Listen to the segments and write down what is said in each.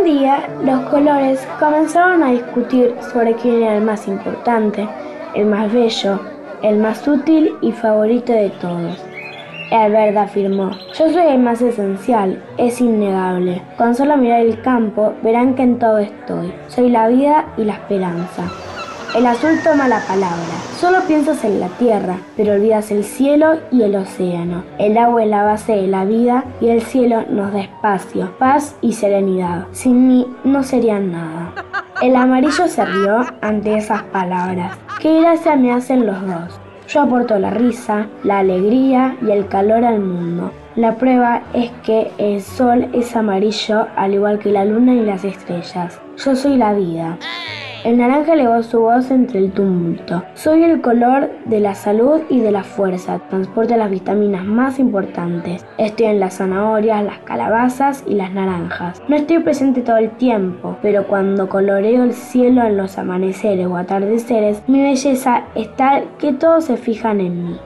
Un día los colores comenzaron a discutir sobre quién era el más importante, el más bello, el más útil y favorito de todos. El verde afirmó, yo soy el más esencial, es innegable. Con solo mirar el campo verán que en todo estoy. Soy la vida y la esperanza. El azul toma la palabra. Solo piensas en la tierra, pero olvidas el cielo y el océano. El agua es la base de la vida y el cielo nos da espacio, paz y serenidad. Sin mí no serían nada. El amarillo se rió ante esas palabras. ¿Qué gracia me hacen los dos? Yo aporto la risa, la alegría y el calor al mundo. La prueba es que el sol es amarillo al igual que la luna y las estrellas. Yo soy la vida. El naranja elevó su voz entre el tumulto. Soy el color de la salud y de la fuerza. Transporta las vitaminas más importantes. Estoy en las zanahorias, las calabazas y las naranjas. No estoy presente todo el tiempo, pero cuando coloreo el cielo en los amaneceres o atardeceres, mi belleza es tal que todos se fijan en mí.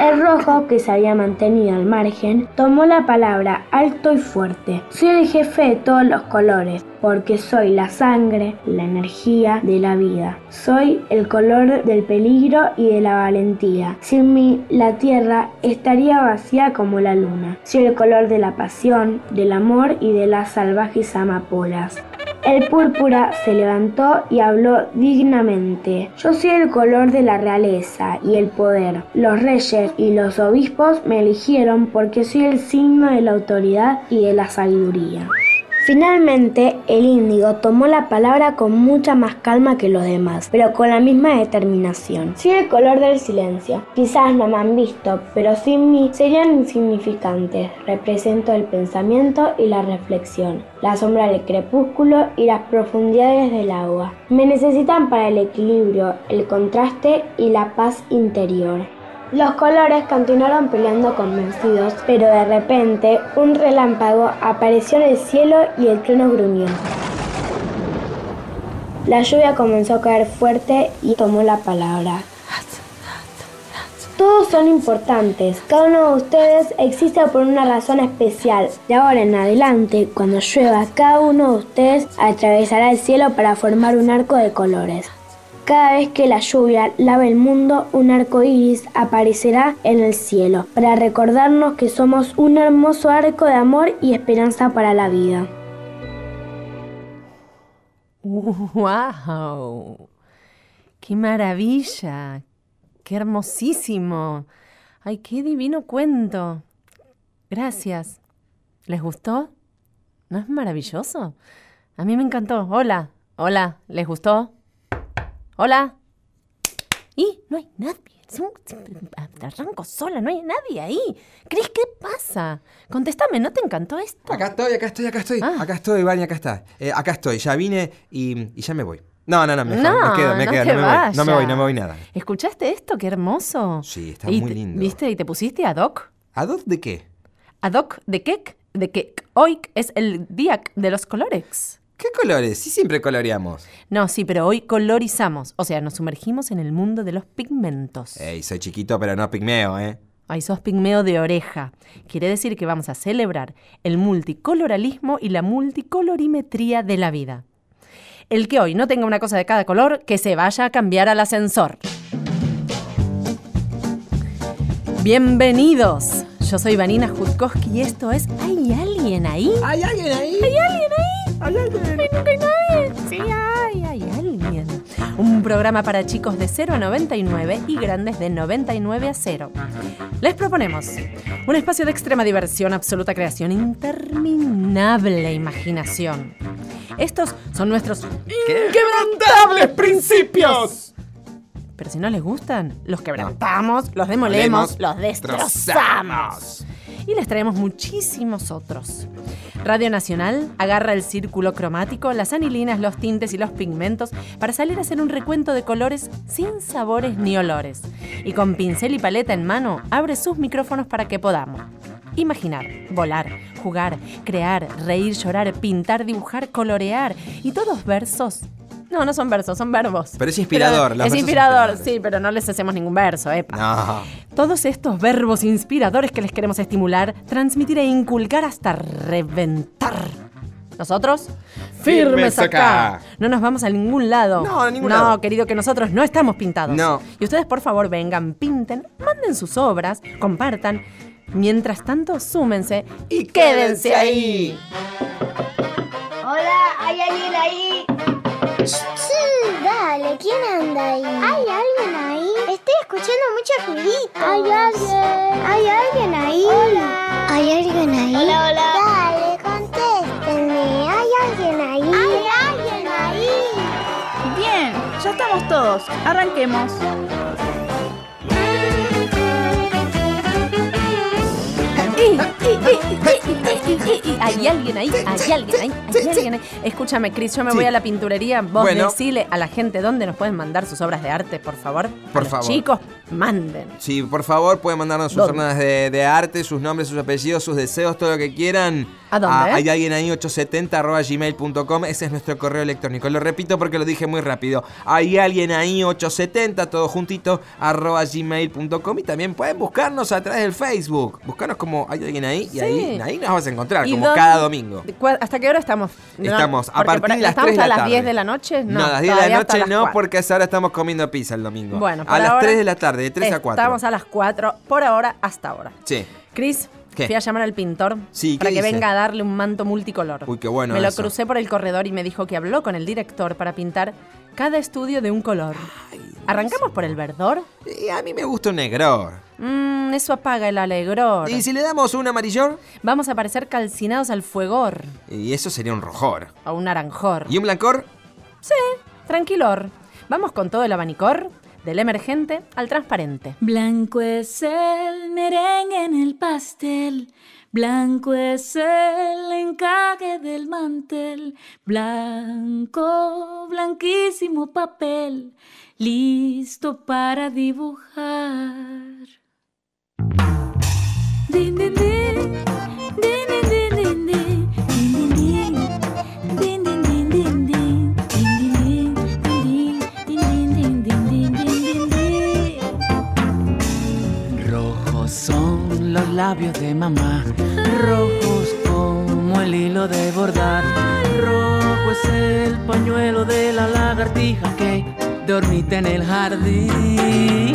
El rojo, que se había mantenido al margen, tomó la palabra alto y fuerte. Soy el jefe de todos los colores porque soy la sangre, la energía de la vida. Soy el color del peligro y de la valentía. Sin mí, la tierra estaría vacía como la luna. Soy el color de la pasión, del amor y de las salvajes amapolas. El púrpura se levantó y habló dignamente. Yo soy el color de la realeza y el poder. Los reyes y los obispos me eligieron porque soy el signo de la autoridad y de la sabiduría. Finalmente, el índigo tomó la palabra con mucha más calma que los demás, pero con la misma determinación. Soy el color del silencio. Quizás no me han visto, pero sin mí serían insignificantes. Represento el pensamiento y la reflexión, la sombra del crepúsculo y las profundidades del agua. Me necesitan para el equilibrio, el contraste y la paz interior. Los colores continuaron peleando convencidos, pero de repente un relámpago apareció en el cielo y el trueno gruñó. La lluvia comenzó a caer fuerte y tomó la palabra. Todos son importantes, cada uno de ustedes existe por una razón especial. De ahora en adelante, cuando llueva, cada uno de ustedes atravesará el cielo para formar un arco de colores. Cada vez que la lluvia lave el mundo, un arco iris aparecerá en el cielo para recordarnos que somos un hermoso arco de amor y esperanza para la vida. ¡Wow! ¡Qué maravilla! ¡Qué hermosísimo! ¡Ay, qué divino cuento! Gracias. ¿Les gustó? ¿No es maravilloso? A mí me encantó. Hola, hola, ¿les gustó? Hola. Y no hay nadie. Arranco sola, no hay nadie ahí. Cris, ¿qué pasa? Contéstame, ¿no te encantó esto? Acá estoy, acá estoy, acá estoy. Ah. Acá estoy, Vani, acá está. Eh, acá estoy, ya vine y, y ya me voy. No, no, no, mejor, No, me quedo, me no quedo, no me voy. No me voy, no me voy nada. ¿Escuchaste esto? ¡Qué hermoso! Sí, está Y muy lindo. ¿Viste? ¿Y te pusiste ad hoc? ¿A dos de qué? Ad hoc de qué? De que hoy es el día de los colores. ¿Qué colores? Sí, siempre coloreamos. No, sí, pero hoy colorizamos. O sea, nos sumergimos en el mundo de los pigmentos. Ey, soy chiquito, pero no pigmeo, ¿eh? Ay, sos pigmeo de oreja. Quiere decir que vamos a celebrar el multicoloralismo y la multicolorimetría de la vida. El que hoy no tenga una cosa de cada color, que se vaya a cambiar al ascensor. Bienvenidos. Yo soy Vanina Jutkowski y esto es ¿Hay alguien ahí? ¿Hay alguien ahí? ¿Hay alguien ahí? ¿Hay alguien? Ay, nunca hay nadie. Sí, hay, hay alguien. Un programa para chicos de 0 a 99 y grandes de 99 a 0. Les proponemos un espacio de extrema diversión, absoluta creación, interminable imaginación. Estos son nuestros inquebrantables principios. Pero si no les gustan, los quebrantamos, los demolemos, Molemos, los destrozamos. Y les traemos muchísimos otros. Radio Nacional agarra el círculo cromático, las anilinas, los tintes y los pigmentos para salir a hacer un recuento de colores sin sabores ni olores. Y con pincel y paleta en mano, abre sus micrófonos para que podamos imaginar, volar, jugar, crear, reír, llorar, pintar, dibujar, colorear y todos versos. No, no son versos, son verbos. Pero es inspirador, los es inspirador, inspiradores. sí, pero no les hacemos ningún verso, epa. No. Todos estos verbos inspiradores que les queremos estimular, transmitir e inculcar hasta reventar. Nosotros, Firmes acá. acá. No nos vamos a ningún lado. No, a ningún no, lado. querido, que nosotros no estamos pintados. No. Y ustedes, por favor, vengan, pinten, manden sus obras, compartan. Mientras tanto, súmense y, quédense ahí. Hola, ¿hay alguien ahí? Sí, dale, ¿quién anda ahí? ¿Hay alguien ahí? Estoy escuchando mucho ruidito. ¿Hay alguien? ¿Hay alguien ahí? Hola. ¿Hay alguien ahí? Hola, hola. Dale, contéstenme. ¿Hay alguien ahí? ¿Hay alguien ahí? Bien, ya estamos todos. Arranquemos. Hay alguien ahí, hay alguien ahí, hay alguien ahí. Escúchame, Cris, yo me voy a la pinturería. Vos Bueno. decile a la gente dónde nos pueden mandar sus obras de arte, por favor. Por favor. Chicos, manden. Sí, por favor, pueden mandarnos sus jornadas de, de arte, sus nombres, sus apellidos, sus deseos, todo lo que quieran. ¿A dónde? hay alguien ahí, 870 arroba gmail.com. Ese es nuestro correo electrónico. Lo repito porque lo dije muy rápido. Hay alguien ahí, 870, todo juntito, arroba gmail.com. Y también pueden buscarnos a través del Facebook. Buscarnos como hay alguien ahí y ahí, Sí. ahí nos vas a encontrar, ¿Y como dónde- cada domingo. ¿Cu- ¿Hasta qué hora estamos? No, Estamos a partir de las ¿Estamos 3 de a la las tarde. 10 de la noche? No, a las 10 de la noche las no, 4. porque a esa hora estamos comiendo pizza el domingo. Bueno, por a las ahora 3 de la tarde, de 3 a 4. Estamos a las 4, por ahora, hasta ahora. Sí. Cris, ¿Qué? fui a llamar al pintor Sí, ¿qué para que dice? venga a darle un manto multicolor. Uy, qué bueno Me lo eso. crucé por el corredor y me dijo que habló con el director para pintar cada estudio de un color. ¿Arrancamos por el verdor? Y a mí me gusta un negror. Mmm, eso apaga el alegror. ¿Y si le damos un amarillor? Vamos a parecer calcinados al fuegor Y eso sería un rojor. o un naranjor. ¿Y un blancor? Sí, tranquilor. Vamos con todo el abanicor, del emergente al transparente. Blanco es el merengue en el pastel, blanco es el encaje del mantel, blanco, blanquísimo papel, listo para dibujar. Din, din, din, labios de mamá, rojos como el hilo de bordar. Rojo es el pañuelo de la lagartija que dormita en el jardín.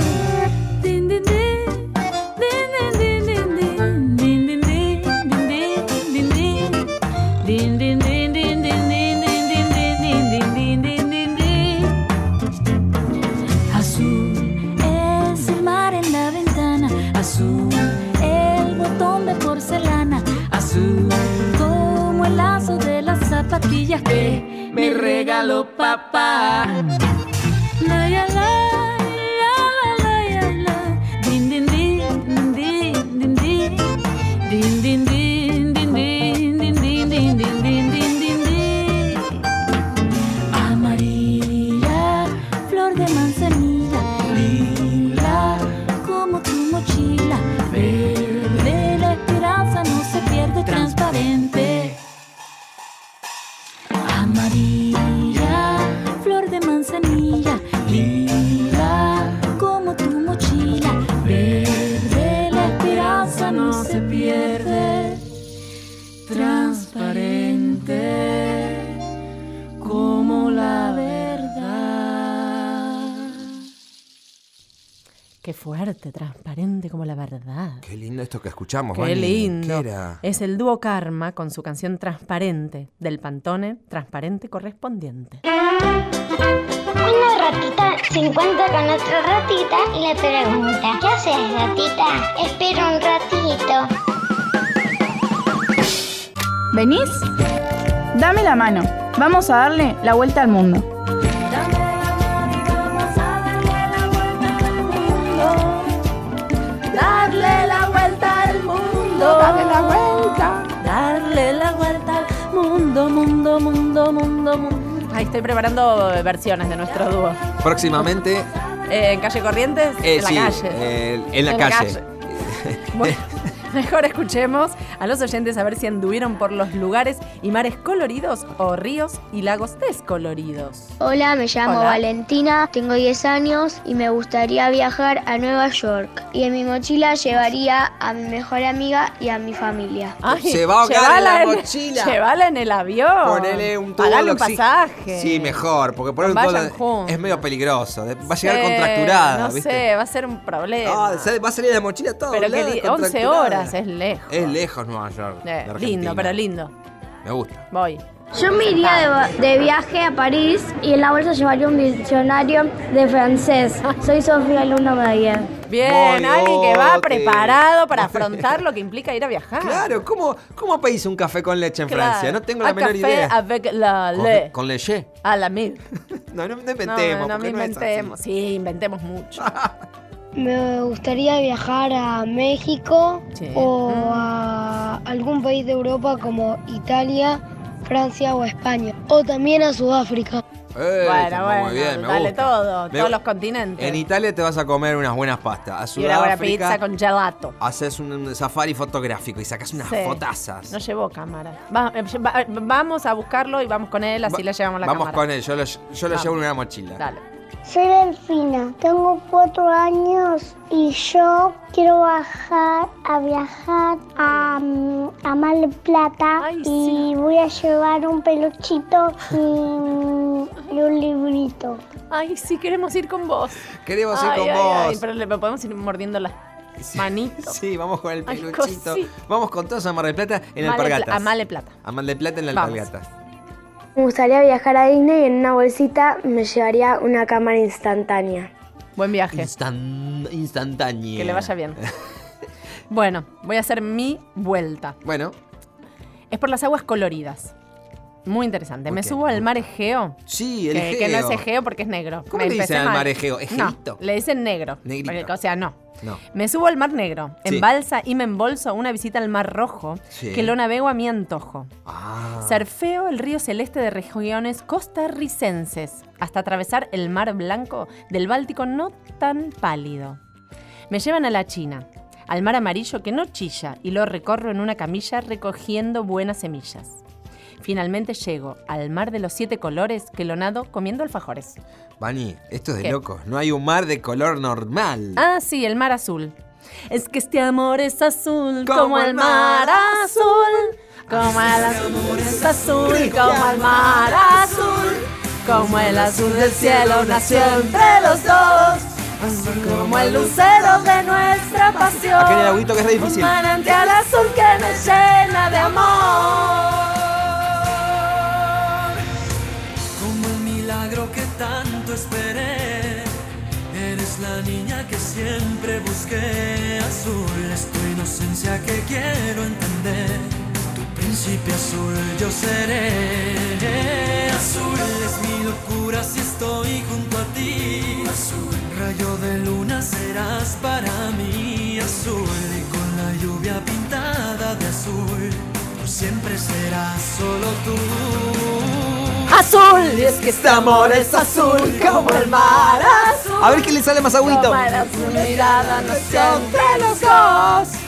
Escuchamos, Qué Vani. lindo. ¿Qué era? Es el dúo Karma con su canción Transparente del Pantone Transparente correspondiente. Una ratita se encuentra con otra ratita y le pregunta, ¿qué haces ratita? Espera un ratito. ¿Venís? Dame la mano. Vamos a darle la vuelta al mundo. Mundo, mundo, mundo, mundo. Ahí estoy preparando versiones de nuestro dúo. Próximamente, Eh, en calle Corrientes, eh, en la calle. eh, en la calle. Bueno, Mejor escuchemos a los oyentes a ver si anduvieron por los lugares y mares coloridos o ríos y lagos descoloridos. Hola, me llamo Hola. Valentina, tengo 10 años y me gustaría viajar a Nueva York. Y en mi mochila llevaría a mi mejor amiga y a mi familia. Se va a ahogar en la llévala mochila. Llévala en el avión. Ponele un tubo Pagale un pasaje. Sí, mejor, porque poner un tubo es medio peligroso. Va a llegar Sí, contracturada, No ¿viste? sé, va a ser un problema. Ah, va a salir de la mochila todo. pero que doblada, di- 11 contracturada. Horas es lejos. Es lejos Nueva York. Eh, de lindo, pero lindo. Me gusta. Voy. Yo me iría de, de viaje a París y en la bolsa llevaría un diccionario de francés. Soy Sofía, alumna María. Bien, alguien que va preparado para afrontar lo que implica ir a viajar. Claro, ¿cómo, cómo pedís un café con leche en Claro. Francia? No tengo la Un menor café idea. Avec la Con, le. con leche. A la mil. No, no, no No, inventemos. no, no porque no así. inventemos. sí, inventemos mucho. Me gustaría viajar a México Sí. o Mm. a algún país de Europa como Italia, Francia o España. O también a Sudáfrica. Eh, bueno, bueno, muy bien, me dale gusta. todo, Me- todos los continentes. En Italia te vas a comer unas buenas pastas. A y una buena Sudáfrica pizza con gelato. haces un, safari fotográfico y sacas unas Sí. fotazas. No llevó cámara. Va- eh, va- vamos a buscarlo y vamos con él, así Va- le llevamos la Vamos cámara. con él, yo lo, yo lo Vamos. llevo en una mochila. Dale. Soy Delfina, tengo cuatro años y yo quiero bajar a viajar a, mm, a Mar del Plata Ay, y sí. voy a llevar un peluchito y, y un librito. Ay, sí, queremos ir con vos. Queremos ir Ay, con ay, vos. ay, pero le podemos ir mordiendo las manitos. Sí, vamos con el Ay, peluchito. cosí. vamos con todos a Mar del Plata en Pla- Alpargatas. a Male Plata. A Mar del Plata en Vamos. Alpargatas. Me gustaría viajar a Disney y en una bolsita me llevaría una cámara instantánea. Buen viaje. Instan- instantánea. Que le vaya bien. Bueno, voy a hacer mi vuelta. Bueno, Es por las aguas coloridas. Muy interesante. Me subo al mar Egeo. sí, el que, Egeo. que no es Egeo porque es negro. ¿Cómo Me le dicen al mar Egeo? ¿Egeíto? No, le dicen negro. Negrito. Porque, o sea, no. No. Me subo al mar negro, en Sí. balsa y me embolso una visita al mar rojo, Sí. que lo navego a mi antojo. Ah. Surfeo el río celeste de regiones costarricenses hasta atravesar el mar blanco del Báltico no tan pálido. Me llevan a la China, al mar amarillo que no chilla y lo recorro en una camilla recogiendo buenas semillas. Finalmente llego al mar de los siete colores que lo nado comiendo alfajores. Vani, esto es de ¿Qué? locos. No hay un mar de color normal. Ah, sí, el mar azul. Es que este amor es azul Como como, el mar azul. Como el azul es azul como el mar azul. Como el azul del cielo nació entre los dos. Como el lucero de nuestra pasión. Acá en el agüito que es difícil. Un manantial azul que nos llena de amor. Esperé. Eres la niña que siempre busqué. Azul es tu inocencia que quiero entender. Tu príncipe azul yo seré. Azul es mi locura si estoy junto a ti. Azul, rayo de luna serás para mí. Azul y con la lluvia pintada de azul. Por siempre serás solo tú. Azul, y es que este amor es azul como el mar azul. A ver quién le sale más agüito. Como el azul mirada nació entre los dos.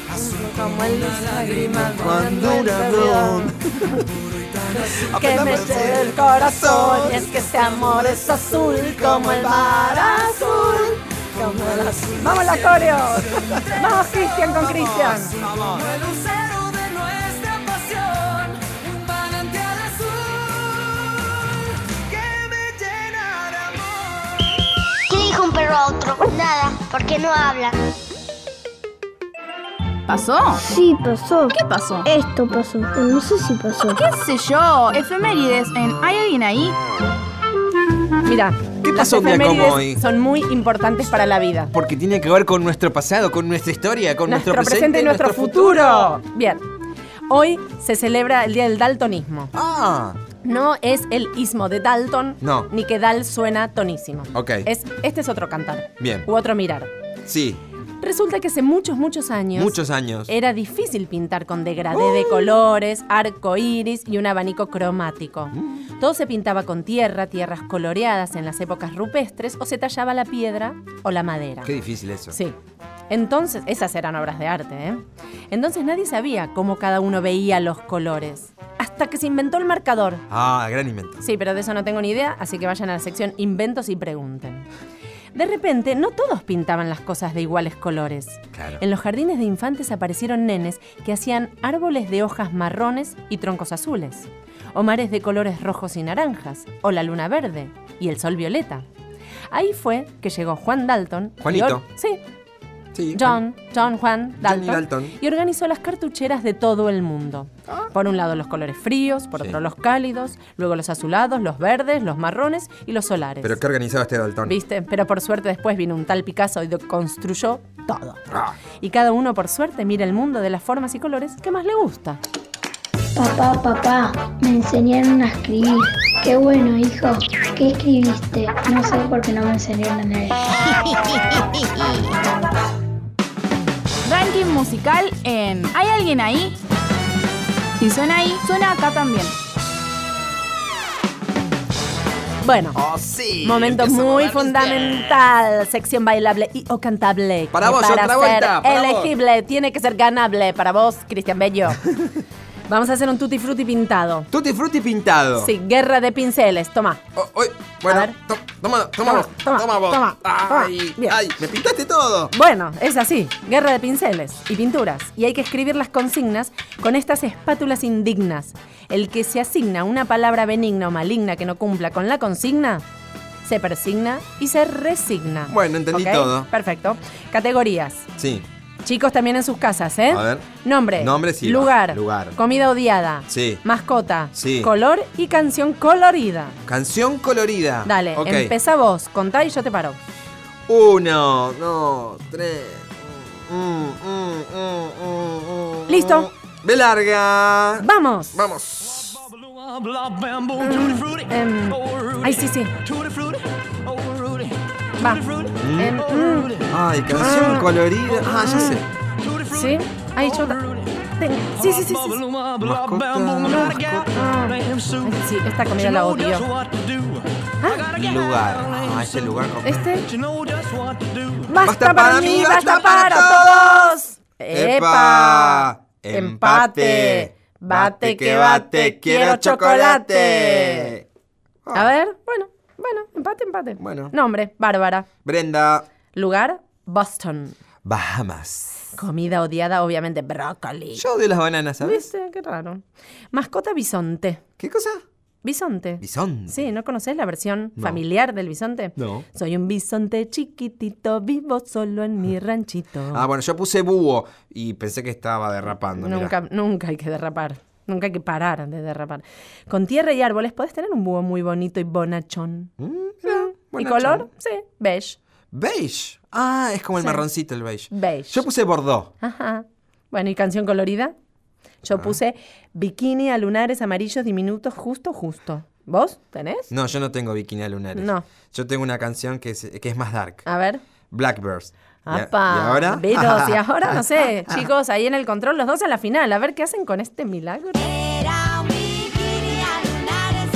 Como el lágrima Cuando un avión. que me lleve el corazón. Y es que este amor es azul como el mar azul. Como el azul. Vamos la coreo. Vamos Cristian con Cristian. Como dijo un perro a otro? Nada, porque no hablan. ¿Pasó? Sí, pasó. ¿Qué pasó? Esto pasó. No sé si pasó. ¿Qué sé yo? Efemérides en ¿Hay alguien ahí? Mira, ¿Qué las pasó un día como hoy? son muy importantes para la vida. Porque tiene que ver con nuestro pasado, con nuestra historia, con nuestro, nuestro presente y nuestro futuro. Bien. Hoy se celebra el Día del Daltonismo. Ah, No es el ismo de Dalton, No. ni que Dal suena tonísimo. Ok. Es, este es otro cantar. Bien. U otro mirar. sí, Resulta que hace muchos, muchos años. muchos años. Era difícil pintar con degradé de colores, arco iris y un abanico cromático. Mm. Todo se pintaba con tierra, tierras coloreadas en las épocas rupestres, o se tallaba la piedra o la madera. Qué difícil eso. Sí. Entonces, esas eran obras de arte, ¿eh? Entonces nadie sabía cómo cada uno veía los colores. Hasta que se inventó el marcador. Ah, gran invento. Sí, pero de eso no tengo ni idea, así que vayan a la sección inventos y pregunten. De repente, no todos pintaban las cosas de iguales colores. Claro. En los jardines de infantes aparecieron nenes que hacían árboles de hojas marrones y troncos azules, o mares de colores rojos y naranjas, o la luna verde y el sol violeta. Ahí fue que llegó Juan Dalton. Juanito. sí, Sí. John, John Juan Dalton, Dalton. y organizó las cartucheras de todo el mundo. Por un lado los colores fríos, por Sí. otro los cálidos, luego los azulados, los verdes, los marrones y los solares. Pero qué organizado este Dalton. ¿Viste? Pero por suerte después vino un tal Picasso y construyó todo. Ah, Y cada uno por suerte mira el mundo de las formas y colores que más le gusta. Papá, papá, me enseñaron a escribir. Qué bueno, hijo. ¿Qué escribiste? No sé por qué no me enseñaron a leer. Ranking musical en ¿Hay alguien ahí? Si suena ahí, suena acá también. Bueno, Oh, sí. momento muy fundamental. Sección bailable y o cantable. Para que vos, para otra ser vuelta, para vos. elegible tiene que ser ganable. Para vos, Cristian Bello. Vamos a hacer un tutti frutti pintado. Tutti frutti pintado. Sí, guerra de pinceles. Toma. Oh, bueno, to- toma, toma, Toma, vos, toma, toma vos. toma, ay, toma. Ay, me pintaste todo. Bueno, es así, guerra de pinceles y pinturas. Y hay que escribir las consignas con estas espátulas indignas. El que se asigna una palabra benigna o maligna que no cumpla con la consigna, se persigna y se resigna. Bueno, entendí todo. Perfecto. Categorías. Sí, Chicos también en sus casas, ¿eh? A ver. Nombre. Nombre, sí, Lugar. va. Lugar. Comida odiada. Sí. Mascota. Sí. Color y canción colorida. canción colorida. Dale, Ok. empezá vos, contá y yo te paro. Uno, dos, tres. Mm, mm, mm, mm, mm, Listo. mm. De larga. ¡Vamos! Vamos. Em, ay, sí, sí. Va. Mm, Ay, canción colorida. Ah, ya sé. ¿Sí? Ay, yo... ten- Sí, sí, sí, sí. sí. Mascota, Ah, ay, sí, esta comida la odio. Lugar. Ah, ese lugar. ¿Este? ¡Basta para mí, basta para todos! ¡Epa! ¡Empate! ¡Bate que bate! ¡Quiero chocolate! A ver, bueno, bueno, empate, empate. Bueno. Nombre, Bárbara. Brenda. Lugar, Boston. Bahamas. Comida odiada, obviamente, brócoli. Yo de las bananas, ¿sabes? ¿Viste? Qué raro. Mascota, bisonte. ¿Qué cosa? Bisonte. Bisonte. Sí, ¿no conoces la versión No. familiar del bisonte? No. Soy un bisonte chiquitito, vivo solo en mi ranchito. Ah, bueno, yo puse búho y pensé que estaba derrapando. mirá. nunca, nunca hay que derrapar. Nunca hay que parar de derrapar. Con tierra y árboles podés tener un búho muy bonito y bonachón. Mm, mirá, ¿Y color? Sí, beige. Beige. Ah, es como el Sí. marroncito el beige. Beige. Yo puse bordeaux. Ajá. Bueno, ¿y canción colorida? Ah. Yo puse bikini a lunares amarillos diminutos justo, justo. ¿Vos tenés? No, yo no tengo bikini a lunares. No. Yo tengo una canción que es, que es más dark. A ver. Blackbirds. ¿Y a- ¡Apa! ¿Y ahora? Beatles, y ahora no sé, chicos, ahí en el control, los dos a la final, a ver qué hacen con este milagro. Era un bikini a lunares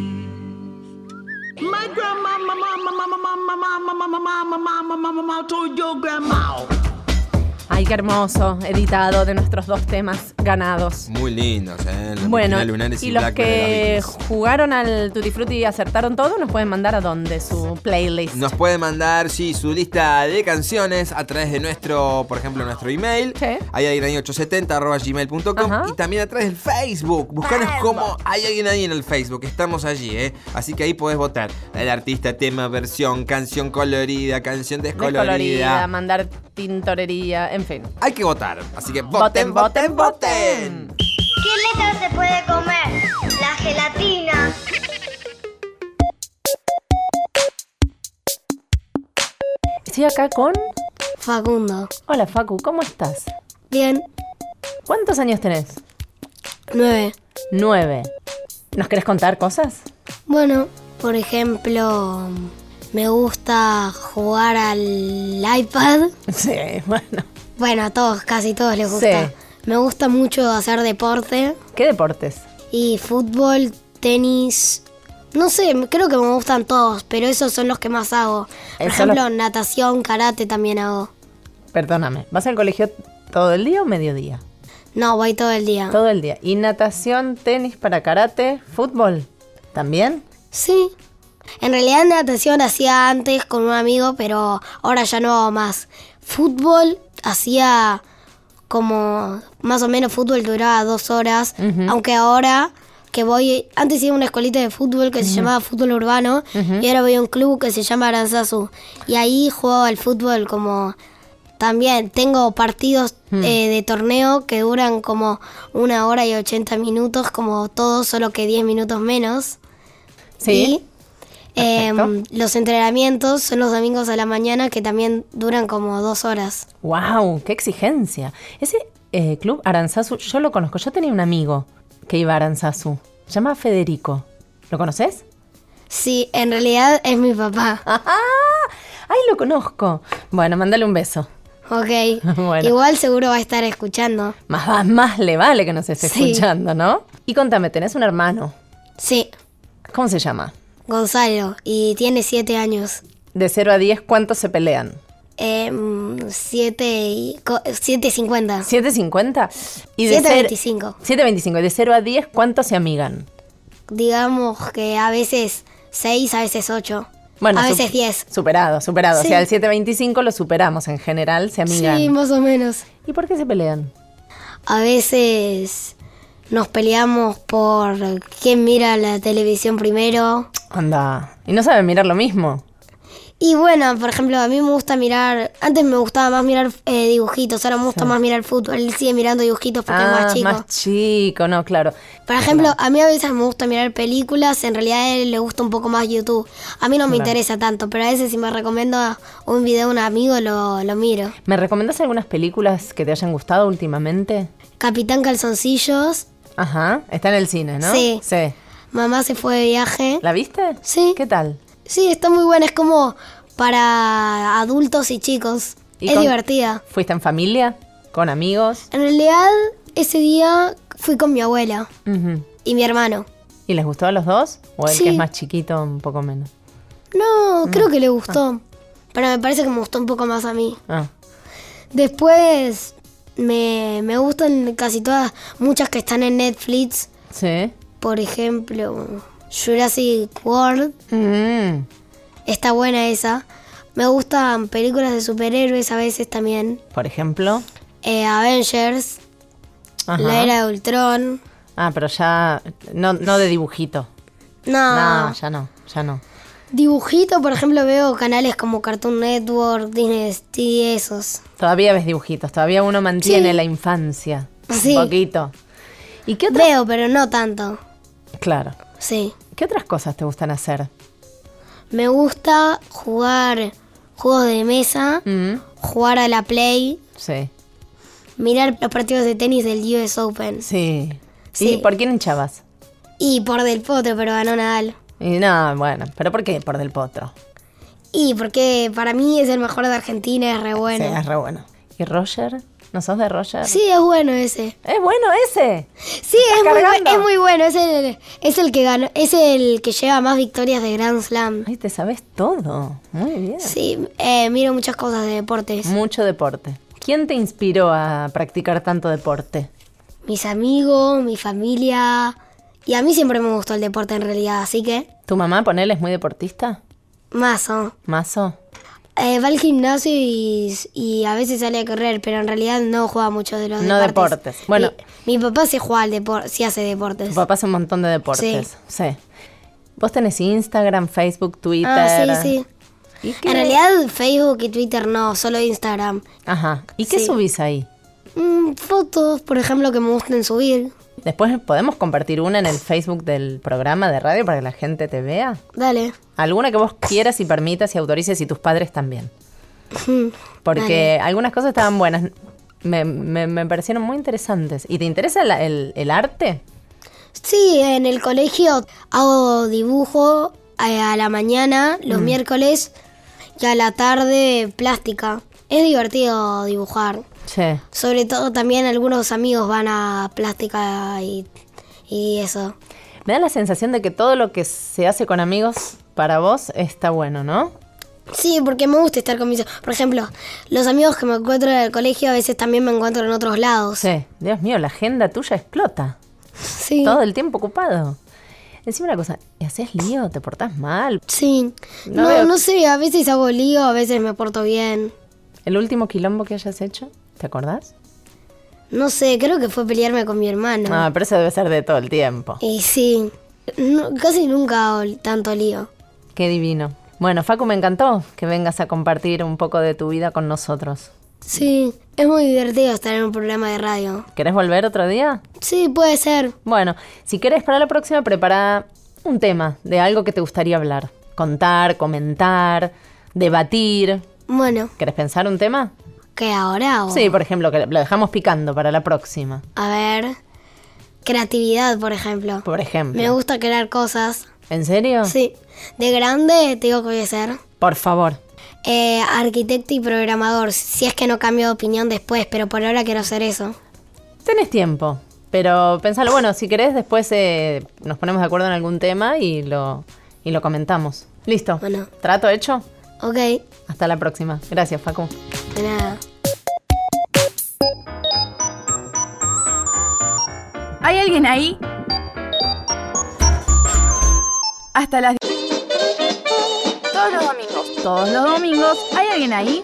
mama, mama, mama, mama, mama told your grandma. Ay, qué hermoso, editado de nuestros dos temas ganados. Muy lindos, ¿eh? Bueno, Lunares y, y los que jugaron al Tutti Frutti y acertaron todo, nos pueden mandar a dónde su playlist. Nos puede mandar, sí, su lista de canciones a través de nuestro, por ejemplo, nuestro email. Sí. Hay alguien ahí 870 arroba gmail.com Ajá. y también a través del Facebook. Buscanos como hay alguien ahí en el Facebook. Estamos allí, ¿eh? Así que ahí podés votar. El artista, tema, versión, canción colorida, canción descolorida. Descolorida, mandar tintorería, en fin. Hay que votar. Así que voten, voten, voten. ¿Qué letra se puede comer? La gelatina. Estoy acá con. Facundo. Hola Facu, ¿cómo estás? Bien. ¿Cuántos años tenés? Nueve. Nueve. ¿Nos querés contar cosas? Bueno, por ejemplo, me gusta jugar al iPad. Sí, bueno. Bueno, a todos, casi todos les gusta. Sí. Me gusta mucho hacer deporte ¿Qué deportes? y fútbol, tenis. No sé, creo que me gustan todos, pero esos son los que más hago. Por Eso ejemplo, lo- natación, karate también hago. Perdóname, ¿vas al colegio todo el día o mediodía? No, voy todo el día. Todo el día. ¿Y natación, tenis para karate, fútbol? ¿También? Sí. En realidad natación hacía antes con un amigo, pero ahora ya no hago más. Fútbol hacía como más o menos fútbol duraba dos horas, aunque ahora que voy, antes iba a una escuelita de fútbol que se llamaba fútbol urbano y ahora voy a un club que se llama Aranzazu y ahí juego al fútbol como también tengo partidos eh, de torneo que duran como una hora y 80 minutos, como todos, solo que 10 minutos menos. Sí. Y, em, los entrenamientos son los domingos a la mañana que también duran como dos horas. ¡Wow! ¡Qué exigencia! Ese eh, club Aranzazu, yo lo conozco. Yo tenía un amigo que iba a Aranzazu. Se llama Federico. ¿Lo conoces? Sí, en realidad es mi papá. ¡Ay, lo conozco! Bueno, mándale un beso. Ok. Bueno. Igual seguro va a estar escuchando. Más, más le vale que nos esté Sí. escuchando, ¿no? Y contame, tenés un hermano. Sí, ¿Cómo se llama? Gonzalo. Y tiene siete años. De 0 a 10, ¿cuántos se pelean? Em, siete y... co- siete cincuenta. ¿7.50? Y de Siete cer- veinticinco. 7.25. Y de 0 a 10, ¿cuántos se amigan? Digamos que a veces seis, a veces ocho. Bueno, a veces diez. Superado, superado. O Sí. sea, el 7.25 lo superamos en general, se amigan. Sí, más o menos. ¿Y por qué se pelean? A veces nos peleamos por quién mira la televisión primero. Anda. ¿Y no saben mirar lo mismo? Y bueno, por ejemplo, a mí me gusta mirar. Antes me gustaba más mirar eh, dibujitos, ahora me gusta más mirar fútbol. Él sigue mirando dibujitos porque es ah, más chico. más chico, no, claro. Por ejemplo, a mí a veces me gusta mirar películas, en realidad a él le gusta un poco más YouTube. A mí no me interesa tanto, pero a veces si me recomienda un video de un amigo lo, lo miro. ¿Me recomendás algunas películas que te hayan gustado últimamente? Capitán Calzoncillos, Ajá, está en el cine, ¿no? Sí. Sí. Mamá se fue de viaje. ¿La viste? Sí. ¿Qué tal? Sí, está muy buena, es como para adultos y chicos. ¿Y es con- divertida. ¿Fuiste en familia? ¿Con amigos? En realidad, ese día fui con mi abuela y mi hermano. ¿Y les gustó a los dos? ¿O el Sí. que es más chiquito un poco menos? No, creo que le gustó. Pero me parece que me gustó un poco más a mí. Ah, Después me, me gustan casi todas, muchas que están en Netflix. sí. Por ejemplo, Jurassic World. Mm, Está buena esa. Me gustan películas de superhéroes a veces también. Por ejemplo. Eh, Avengers, Ajá. La Era de Ultron. Ah, pero ya. No, no de dibujito. No, No, ya no, ya no. dibujito, por ejemplo, veo canales como Cartoon Network, Disney XD, esos. Todavía ves dibujitos, todavía uno mantiene Sí. la infancia. Sí. Un poquito. ¿Y qué otras? Veo, pero no tanto. Claro. Sí. ¿Qué otras cosas te gustan hacer? Me gusta jugar juegos de mesa, Mm, jugar a la Play, sí. mirar los partidos de tenis del US Open. Sí. Sí. ¿Y por quién hinchabas? Y por Del Potro, pero ganó Nadal. Y no, bueno, pero ¿por qué por del potro? Y porque para mí es el mejor de Argentina, es re bueno. Sí, es re bueno. ¿Y Roger? ¿No sos de Roger? Sí, es bueno ese. Es bueno ese. Sí, es muy, bu- es muy bueno. Es el, es el que ganó, es el que lleva más victorias de Grand Slam. Ay, te sabes todo. Muy bien. Sí, eh, miro muchas cosas de deportes. Mucho deporte. ¿Quién te inspiró a practicar tanto deporte? Mis amigos, mi familia. Y a mí siempre me gustó el deporte en realidad, así que. ¿Tu mamá, ponele, es muy deportista? Mazo. ¿Mazo? Eh, va al gimnasio y, y a veces sale a correr, pero en realidad no juega mucho de los No deportes. Bueno. Mi, mi papá sí juega al deporte, sí hace deportes. Tu papá hace un montón de deportes. Sí. ¿Vos tenés Instagram, Facebook, Twitter? Ah, sí, sí. ¿Y qué- En realidad Facebook y Twitter no, solo Instagram. Ajá. ¿Y qué Sí. subís ahí? Mm, fotos, por ejemplo, que me gusten subir. Después podemos compartir una en el Facebook del programa de radio para que la gente te vea. Dale. Alguna que vos quieras y permitas y autorices y tus padres también. Porque algunas cosas estaban buenas. Me, me- me parecieron muy interesantes. ¿Y te interesa el, el arte? Sí, en el colegio hago dibujo a la mañana, los Mm. miércoles, y a la tarde plástica. Es divertido dibujar. Sí. Sobre todo también algunos amigos van a plástica y, y eso. Me da la sensación de que todo lo que se hace con amigos para vos está bueno, ¿no? Sí, porque me gusta estar con mis... Por ejemplo, los amigos que me encuentro en el colegio a veces también me encuentro en otros lados. Sí. Dios mío, la agenda tuya explota. Sí. Todo el tiempo ocupado. Encima una cosa, ¿haces lío? ¿Te portás mal? Sí. No No, veo- no sé, a veces hago lío, a veces me porto bien. ¿El último quilombo que hayas hecho? ¿Te acordás? No sé, creo que fue pelearme con mi hermano. Ah, pero eso debe ser de todo el tiempo. Y sí, no- casi nunca hago tanto lío. Qué divino. Bueno, Facu, me encantó que vengas a compartir un poco de tu vida con nosotros. Sí, es muy divertido estar en un programa de radio. ¿Querés volver otro día? Sí, puede ser. Bueno, si querés para la próxima, prepara un tema de algo que te gustaría hablar. Contar, comentar, debatir. Bueno, ¿Querés pensar un tema? ¿Qué ahora? o- Sí, por ejemplo, que lo dejamos picando para la próxima. A ver, creatividad, por ejemplo. Por ejemplo. Me gusta crear cosas. ¿En serio? Sí, de grande te digo que voy a ser Por favor. eh, arquitecto y programador. Si es que no cambio de opinión después, pero por ahora quiero hacer eso. Tenés tiempo. Pero pensalo, bueno, si querés después eh, nos ponemos de acuerdo en algún tema y lo, y lo comentamos. Listo. Bueno. ¿Trato hecho? Ok, Hasta la próxima. Gracias, Facu. de nada. ¿Hay alguien ahí? Hasta las... Todos los domingos. Todos los domingos. ¿Hay alguien ahí?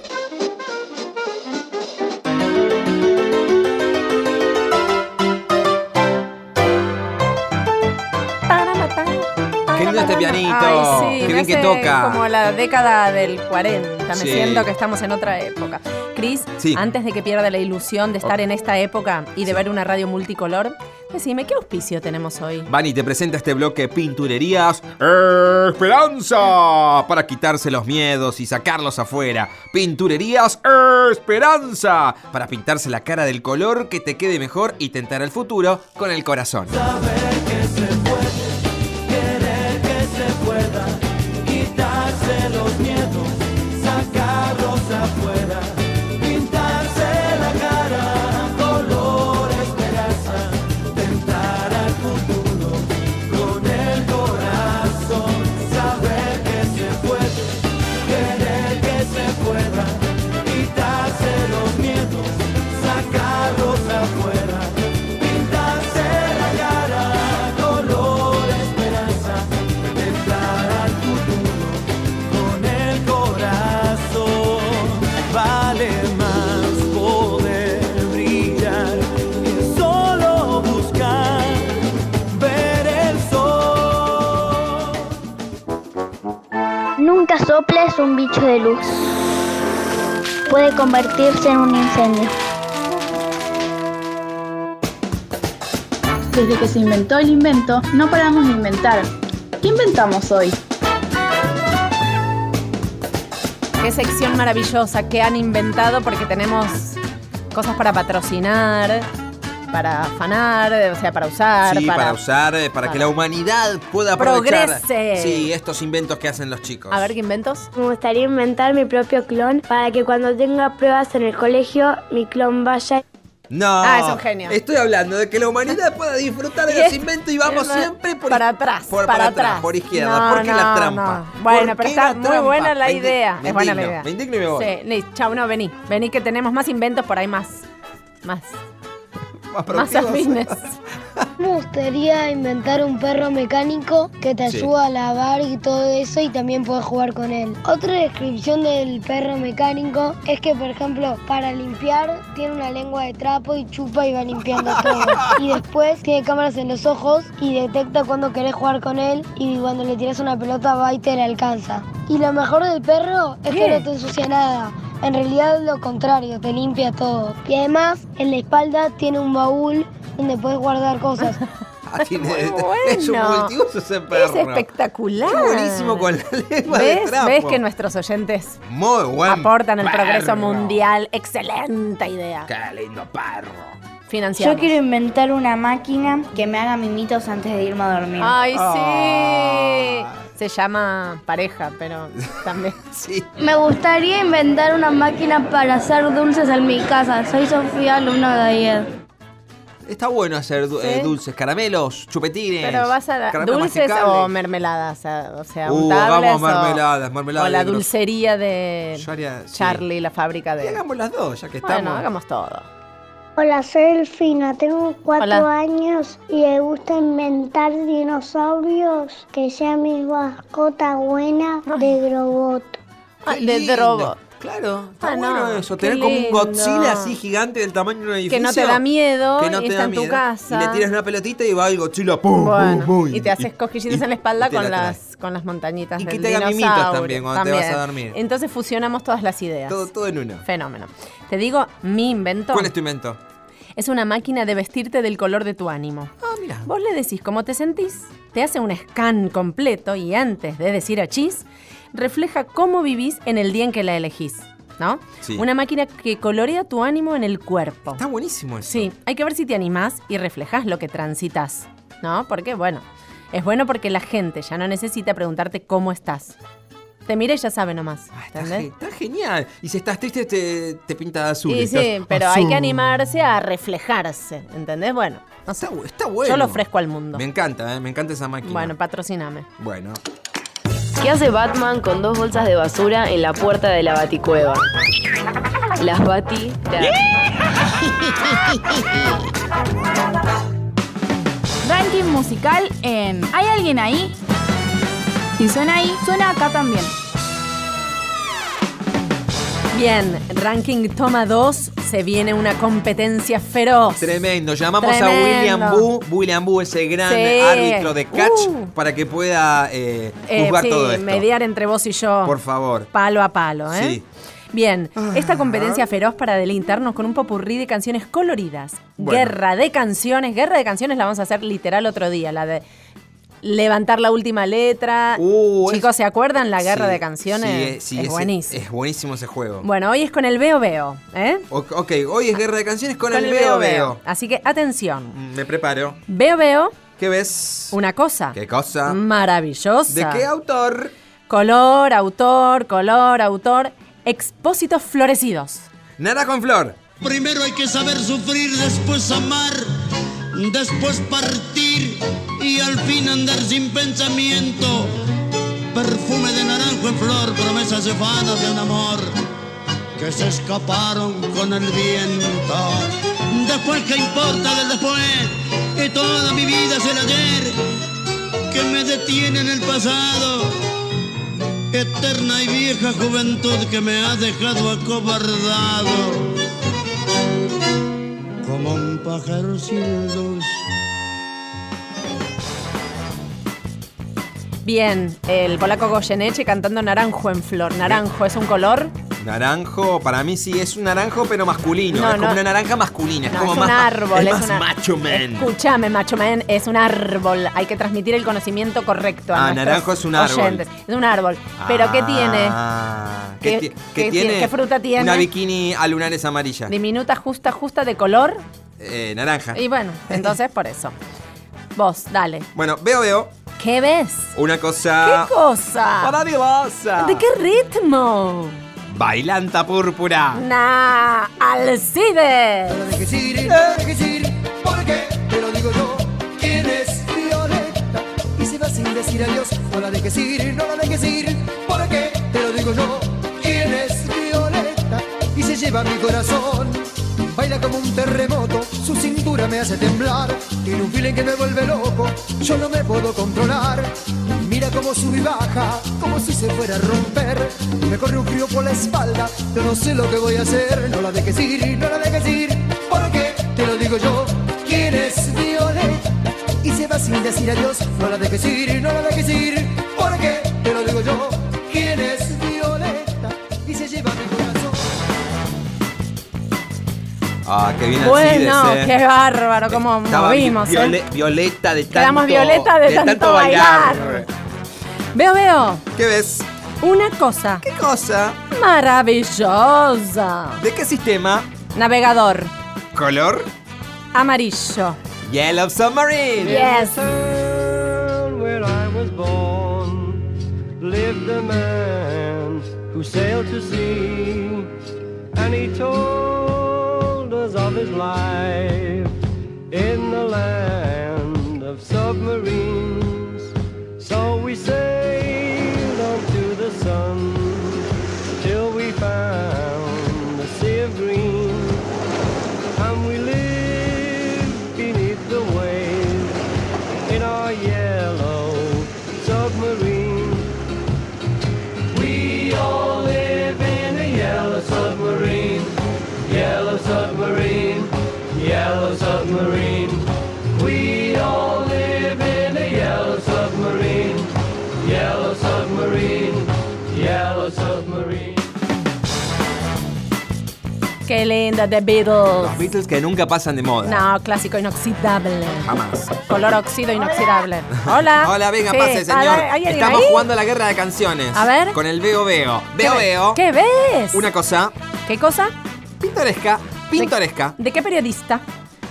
Qué lindo este pianito. Ay, sí, Qué me bien que toca. Como la década del 40. Me Sí. siento que estamos en otra época. Cris, Sí. antes de que pierda la ilusión de estar en esta época y de ver una radio multicolor, decime, ¿qué auspicio tenemos hoy? Vani te presenta este bloque Pinturerías Esperanza para quitarse los miedos y sacarlos afuera. Pinturerías Esperanza para pintarse la cara del color que te quede mejor y tentar el futuro con el corazón. Un bicho de luz. Puede convertirse en un incendio. Desde que se inventó el invento, no paramos de inventar. ¿Qué inventamos hoy? Qué sección maravillosa que han inventado porque tenemos cosas para patrocinar, para afanar, o sea, para usar, Sí, para, usar, eh, para, que la humanidad pueda aprovechar Progrese. sí, estos inventos que hacen los chicos. A ver qué inventos. Me gustaría inventar mi propio clon para que cuando tenga pruebas en el colegio, mi clon vaya No. Ah, es un genio. Estoy hablando de que la humanidad pueda disfrutar de los inventos y vamos siempre por para atrás, por, para atrás, atrás. por izquierda. No, ¿Por qué no, la trampa? no. Bueno, ¿Por pero está muy trampa? buena la idea. me es buena la idea. Me indigno y me voy. Sí. Chau, no, vení. Vení que tenemos más inventos por ahí más. Más. Más Más afines. Me gustaría inventar un perro mecánico que te Sí. ayuda a lavar y todo eso y también puedes jugar con él. Otra descripción del perro mecánico es que, por ejemplo, para limpiar tiene una lengua de trapo y chupa y va limpiando todo. Y después tiene cámaras en los ojos y detecta cuando querés jugar con él y cuando le tiras una pelota va y te la alcanza. Y lo mejor del perro es que no te ensucia nada. En realidad es lo contrario, te limpia todo. Y además en la espalda tiene un baúl donde puedes guardar cosas. Ah, tiene- Muy Es un bueno. multiuso ese perro. Es espectacular. Qué buenísimo con la lengua de ¿Ves? trapo. ¿Ves que nuestros oyentes Muy buen aportan el progreso mundial? Excelente idea. Qué lindo perro. Financiamos. Yo quiero inventar una máquina que me haga mimitos antes de irme a dormir. Ay, sí. Ah. Se llama pareja, pero también. Sí. Me gustaría inventar una máquina para hacer dulces en mi casa. Soy Sofía, alumna de ayer. Está bueno hacer du- eh, dulces, caramelos, chupetines. Pero vas a caramelos dulces masticables. o mermeladas, o sea, Uh, hagamos o- mermeladas, mermeladas o la dulcería de sí. Charlie, la fábrica Y de. hagamos las dos, ya que estamos. Bueno, hagamos todo. Hola, soy Elfina, tengo cuatro Hola. años y me gusta inventar dinosaurios que sean mi mascota buena de Grobot. Ah, de lindo. Claro, está Ah, no, bueno eso. Tener como un. Godzilla así gigante del tamaño de un edificio. Que no te da miedo que no y te está da en tu miedo. casa. Y le tiras una pelotita y va el Godzilla. ¡pum, Bueno, pum, pum! y te haces cosquillitas en la espalda con la las, con las montañitas Y del que te haga mimitos dinosaurio. también cuando te vas a dormir. Entonces fusionamos todas las ideas. Todo, todo en uno. Fenómeno. Te digo, mi invento ¿Cuál es tu invento? es una máquina de vestirte del color de tu ánimo. Ah, mira. Vos le decís cómo te sentís, te hace un scan completo y antes de decir achís, refleja cómo vivís en el día en que la elegís. ¿No? Sí. Una máquina que colorea tu ánimo en el cuerpo. Está buenísimo eso. Sí, hay que ver si te animás y reflejas lo que transitas, ¿no? Porque, bueno, es bueno porque la gente ya no necesita preguntarte cómo estás. Te mira y ya sabe nomás, Ah, está, ge- está genial. Y si estás triste, te, te pinta azul. Y estás sí, pero hay que animarse a reflejarse, ¿entendés? Bueno, no sé. Está, bu- está bueno. Yo lo ofrezco al mundo. Me encanta, ¿eh? me encanta esa máquina. Bueno, patrocíname. Bueno. ¿Qué hace Batman con dos bolsas de basura en la puerta de la baticueva? Las bati... Ranking musical en ¿Hay alguien ahí? Si suena ahí, suena acá también. Bien, ranking toma 2, se viene una competencia feroz. Tremendo. Llamamos a. William Boo. William Boo, ese gran Sí. árbitro de catch, Uh. para que pueda eh, Eh, sí, todo esto. mediar entre vos y yo. Por favor. Palo a palo, ¿eh? Sí. Bien, esta competencia feroz para deleitarnos con un popurrí de canciones coloridas. Bueno. Guerra de canciones. Guerra de canciones la vamos a hacer literal otro día, la de levantar la última letra. Uh, Chicos, es- ¿se acuerdan la guerra Sí, de canciones? sí, eh, sí, es buenísimo. Es buenísimo ese juego. Bueno, hoy es con el Veo Veo, ¿eh? O- ok, hoy es guerra de canciones con, el veo veo. Así que atención. Mm, Me preparo. Veo Veo, ¿Qué ves? una cosa ¿Qué cosa? maravillosa. ¿De qué autor? Color, autor, color, autor. Expósitos florecidos. Nada con flor. Primero hay que saber sufrir, después amar, después partir y al fin andar sin pensamiento. Perfume de naranjo en flor, promesas efanas de un amor que se escaparon con el viento. Después, ¿qué importa del después? Y toda mi vida es el ayer que me detiene en el pasado. Eterna y vieja juventud que me ha dejado acobardado como un pájaro sin luz. Bien, el polaco Goyeneche cantando Naranjo en flor. Naranjo es un color. Naranjo, para mí sí es un naranjo, pero masculino. No, es como una naranja masculina. Es No, como es más, un árbol. Es es más una- macho man. Escúchame, macho man, es un árbol. Hay que transmitir el conocimiento correcto a Ah, naranjo es un árbol. oyentes. Es un árbol. Pero ¿qué tiene? Ah, ¿qué, ¿Qué- qué tiene? tiene? ¿Qué fruta tiene? Una bikini a lunares amarilla. Diminuta, justa, justa de color. Eh, naranja. Y bueno, entonces por eso. Vos, dale. Bueno, veo, veo. ¿Qué ves? Una cosa. ¿Qué cosa? Maravillosa. ¿De qué ritmo? Bailanta púrpura. Nah, Alcides. No dejes ir, no dejes ir, porque te lo digo yo. ¿Quién es Violeta? Y se va sin decir adiós. No la dejes ir, no la dejes ir, porque te lo digo yo. ¿Quién es Violeta? Y se lleva mi corazón. Baila como un terremoto, su cintura me hace temblar. Tiene un feeling que me vuelve loco, yo no me puedo controlar. Mira cómo sube y baja, como si se fuera a romper. Me corre un frío por la espalda, yo no sé lo que voy a hacer. No la dejes ir, no la dejes ir, porque te lo digo yo. ¿Quién es Violeta? Y se va sin decir adiós. No la dejes ir, no la dejes ir, Ah, qué bien Bueno, Alcides, eh. qué bárbaro, cómo Estaba movimos, viole- ¿eh? Violeta de tanto. Quedamos violeta de tanto bailar. Veo, veo. ¿Qué ves? Una cosa. ¿Qué cosa? Maravillosa. ¿De qué sistema? Navegador. ¿Color? Amarillo. Yellow Submarine. Yes. where I was born lived a man who sailed to sea, and he told us of his life in the land of submarines. So we sailed Qué linda, The Beatles. Los Beatles que nunca pasan de moda. No, clásico inoxidable. Jamás. Color óxido inoxidable. Hola. Hola, venga, Sí, pase, señor. ver, ¿hay alguien Estamos ahí? jugando a la guerra de canciones. A ver. Con el Veo Veo. ¿Qué Veo ve- Veo. ¿Qué ves? Una cosa ¿Qué cosa? pintoresca, pintoresca. ¿De qué periodista?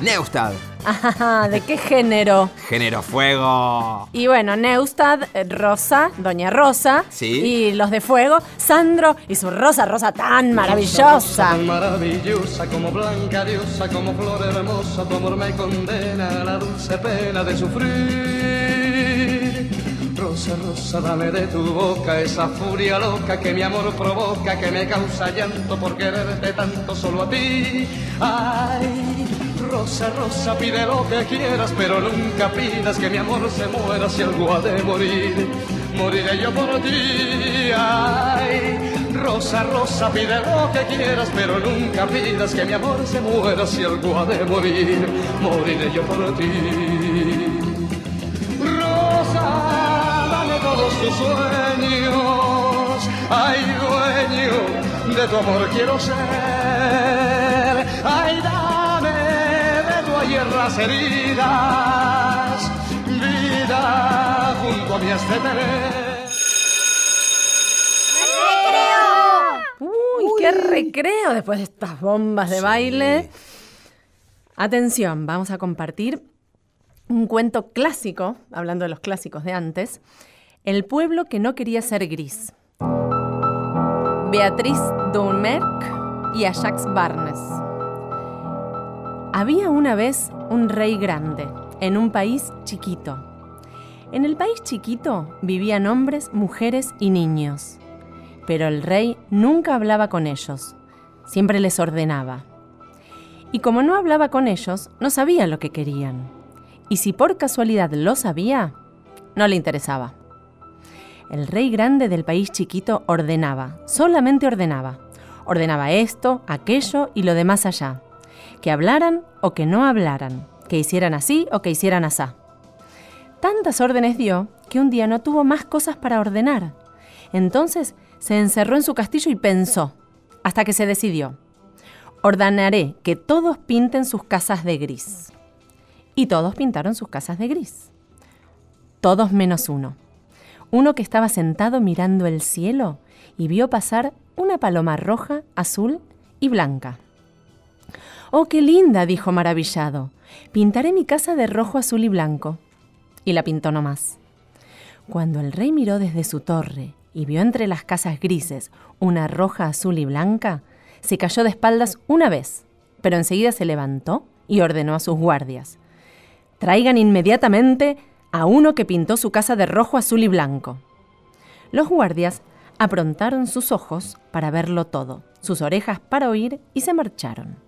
Neustad. Ajá, ¿de qué género? Género fuego. Y bueno, Neustad, eh, Rosa, Doña Rosa. Sí. Y los de fuego, Sandro y su Rosa, Rosa tan Rosa maravillosa. tan maravillosa como blanca diosa, como flor hermosa, tu amor me condena a la dulce pena de sufrir. Rosa, rosa, dame de tu boca esa furia loca que mi amor provoca, que me causa llanto por quererte tanto solo a ti. Ay, rosa, rosa, pide lo que quieras, pero nunca pidas que mi amor se muera si algo ha de morir. Moriré yo por ti. Ay, rosa, rosa, pide lo que quieras, pero nunca pidas que mi amor se muera si algo ha de morir. Moriré yo por ti. Rosa, dame todos tus sueños. Ay, dueño de tu amor quiero ser. Ay, dame las heridas. Vida junto a este tener. Uy, qué recreo después de estas bombas de baile. Atención, vamos a compartir un cuento clásico, hablando de los clásicos de antes, El pueblo que no quería ser gris. Beatriz Dunmerck y Ajax Barnes. Había una vez un rey grande, en un país chiquito. En el país chiquito vivían hombres, mujeres y niños. Pero el rey nunca hablaba con ellos, siempre les ordenaba. Y como no hablaba con ellos, no sabía lo que querían. Y si por casualidad lo sabía, no le interesaba. El rey grande del país chiquito ordenaba, solamente ordenaba. Ordenaba esto, aquello y lo demás allá. Que hablaran o que no hablaran, que hicieran así o que hicieran asá. Tantas órdenes dio que un día no tuvo más cosas para ordenar. Entonces se encerró en su castillo y pensó, hasta que se decidió. Ordenaré que todos pinten sus casas de gris. Y todos pintaron sus casas de gris. Todos menos uno. Uno que estaba sentado mirando el cielo y vio pasar una paloma roja, azul y blanca. ¡Oh, qué linda! dijo maravillado. Pintaré mi casa de rojo, azul y blanco. Y la pintó nomás. Cuando el rey miró desde su torre y vio entre las casas grises una roja, azul y blanca, se cayó de espaldas una vez, pero enseguida se levantó y ordenó a sus guardias. Traigan inmediatamente a uno que pintó su casa de rojo, azul y blanco. Los guardias aprontaron sus ojos para verlo todo, sus orejas para oír y se marcharon.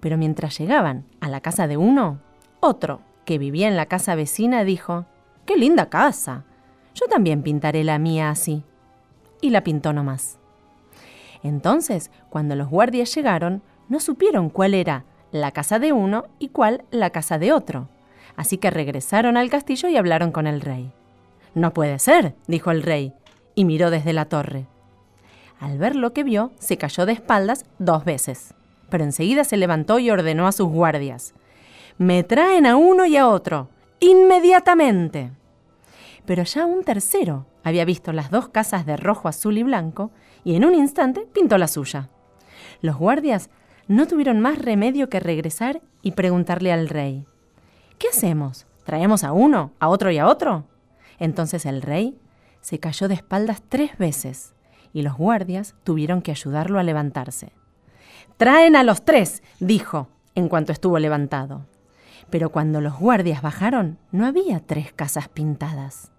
Pero mientras llegaban a la casa de uno, otro, que vivía en la casa vecina, dijo, ¡Qué linda casa! Yo también pintaré la mía así. Y la pintó nomás. Entonces, cuando los guardias llegaron, no supieron cuál era la casa de uno y cuál la casa de otro. Así que regresaron al castillo y hablaron con el rey. No puede ser, dijo el rey, y miró desde la torre. Al ver lo que vio, se cayó de espaldas dos veces, pero enseguida se levantó y ordenó a sus guardias. Me traen a uno y a otro, inmediatamente. Pero ya un tercero había visto las dos casas de rojo, azul y blanco, y en un instante pintó la suya. Los guardias no tuvieron más remedio que regresar y preguntarle al rey, ¿qué hacemos? ¿Traemos a uno, a otro y a otro? Entonces el rey se cayó de espaldas tres veces y los guardias tuvieron que ayudarlo a levantarse. Traen a los tres, dijo, en cuanto estuvo levantado. Pero cuando los guardias bajaron, no había tres casas pintadas.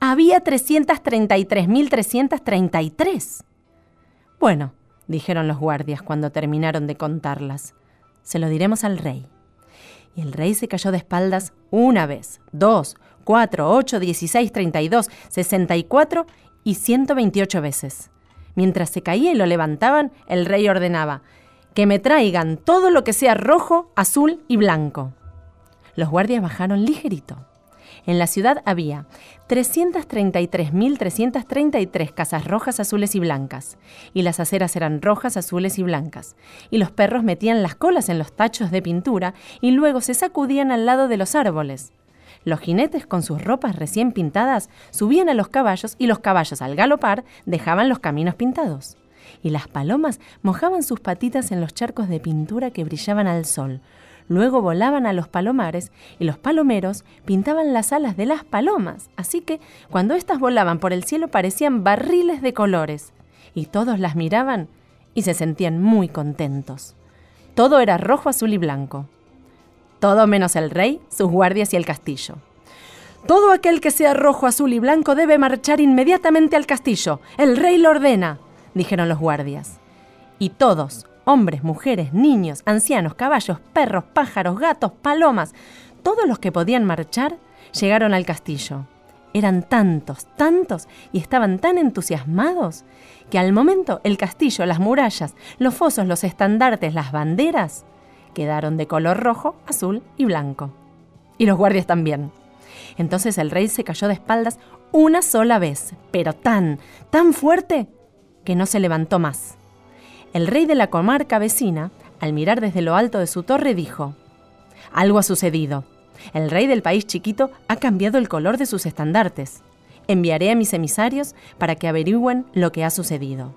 Había 333.333. Bueno, dijeron los guardias cuando terminaron de contarlas. Se lo diremos al rey. Y el rey se cayó de espaldas una vez, dos, cuatro, ocho, dieciséis, treinta y dos, sesenta y cuatro y ciento veintiocho veces. Mientras se caía y lo levantaban, el rey ordenaba que me traigan todo lo que sea rojo, azul y blanco. Los guardias bajaron ligerito. En la ciudad había 333.333 casas rojas, azules y blancas, y las aceras eran rojas, azules y blancas, y los perros metían las colas en los tachos de pintura y luego se sacudían al lado de los árboles. Los jinetes con sus ropas recién pintadas subían a los caballos y los caballos al galopar dejaban los caminos pintados. Y las palomas mojaban sus patitas en los charcos de pintura que brillaban al sol, Luego volaban a los palomares y los palomeros pintaban las alas de las palomas, así que cuando éstas volaban por el cielo parecían barriles de colores, y todos las miraban y se sentían muy contentos. Todo era rojo, azul y blanco. Todo menos el rey, sus guardias y el castillo. Todo aquel que sea rojo, azul y blanco debe marchar inmediatamente al castillo. El rey lo ordena, dijeron los guardias. Y todos, hombres, mujeres, niños, ancianos, caballos, perros, pájaros, gatos, palomas, todos los que podían marchar, llegaron al castillo. Eran tantos, tantos, y estaban tan entusiasmados, que al momento el castillo, las murallas, los fosos, los estandartes, las banderas, quedaron de color rojo, azul y blanco. Y los guardias también. Entonces el rey se cayó de espaldas una sola vez, pero tan, tan fuerte, que no se levantó más. El rey de la comarca vecina, al mirar desde lo alto de su torre, dijo, Algo ha sucedido. El rey del país chiquito ha cambiado el color de sus estandartes. Enviaré a mis emisarios para que averigüen lo que ha sucedido.